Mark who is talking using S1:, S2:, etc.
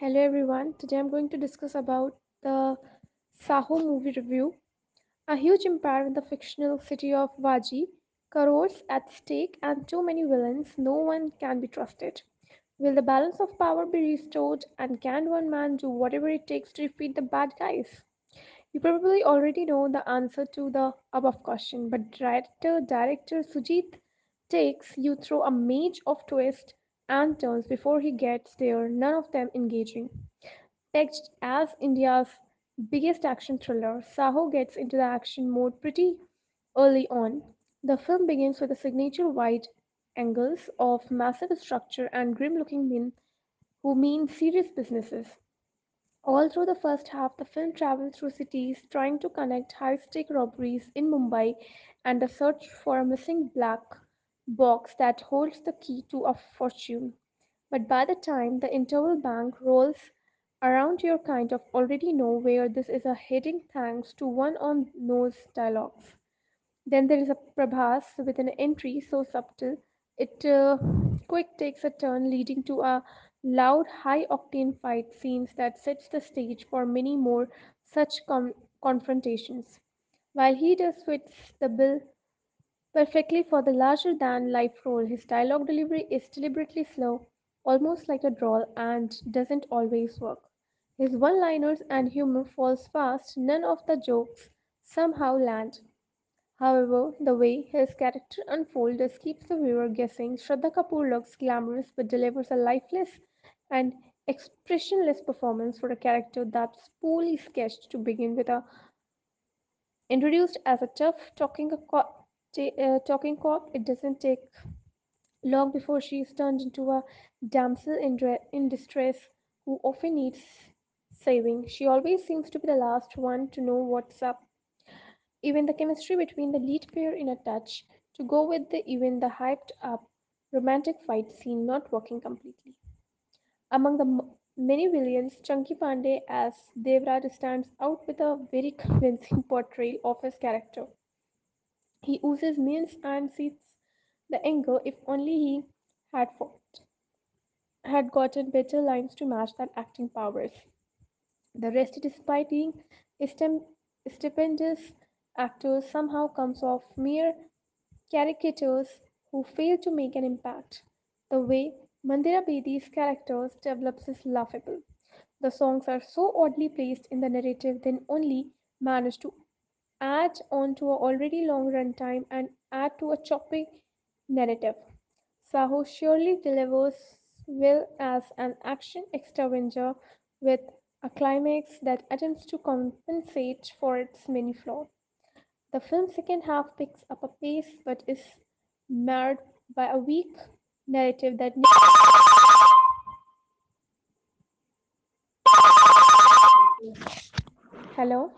S1: Hello everyone. Today I'm going to discuss about the Saaho movie review. A huge empire in the fictional city of Waaji, crores at stake and too many villains, no one can be trusted. Will the balance of power be restored and can one man do whatever it takes to defeat the bad guys? You probably already know the answer to the above question, but director director Sujeeth takes you through a maze of twists and turns before he gets there, none of them engaging. As India's biggest action thriller, Saaho gets into the action mode pretty early on. The film begins with the signature wide angles of massive structure and grim looking men who mean serious businesses. All through the first half, the film travels through cities trying to connect high stake robberies in Mumbai and the search for a missing black box that holds the key to a fortune. But by the time the interval bank rolls around, you kind of already know where this is a heading thanks to one on nose dialogues. Then there is a Prabhas with an entry so subtle it uh, quick takes a turn, leading to a loud, high-octane fight scenes that sets the stage for many more such com- confrontations. While he does fits the bill perfectly for the larger-than-life role, his dialogue delivery is deliberately slow, almost like a drawl, and doesn't always work. His one-liners and humor falls fast. None of the jokes somehow land. However, the way his character unfolds keeps the viewer guessing. Shraddha Kapoor looks glamorous but delivers a lifeless and expressionless performance for a character that's poorly sketched to begin with. A, introduced as a tough talking, uh, talking cop, it doesn't take long before she is turned into a damsel in, in distress who often needs saving. She always seems to be the last one to know what's up even the chemistry between the lead pair in a touch to go with the even the hyped up romantic fight scene not working completely. Among the many villains, Chunky Pandey as Devraj stands out with a very convincing portrayal of his character. He oozes means and sees the anger if only he had fought, had gotten better lines to match that acting powers. The rest, despite being stupendous actors, somehow comes off mere caricatures who fail to make an impact. The way Mandira Bedi's characters develops is laughable. The songs are so oddly placed in the narrative then only manage to add on to a already long runtime and add to a choppy narrative. Saaho surely delivers well as an action extravaganza with a climax that attempts to compensate for its many flaws. The film's second half picks up a pace but is marred by a weak narrative that Hello?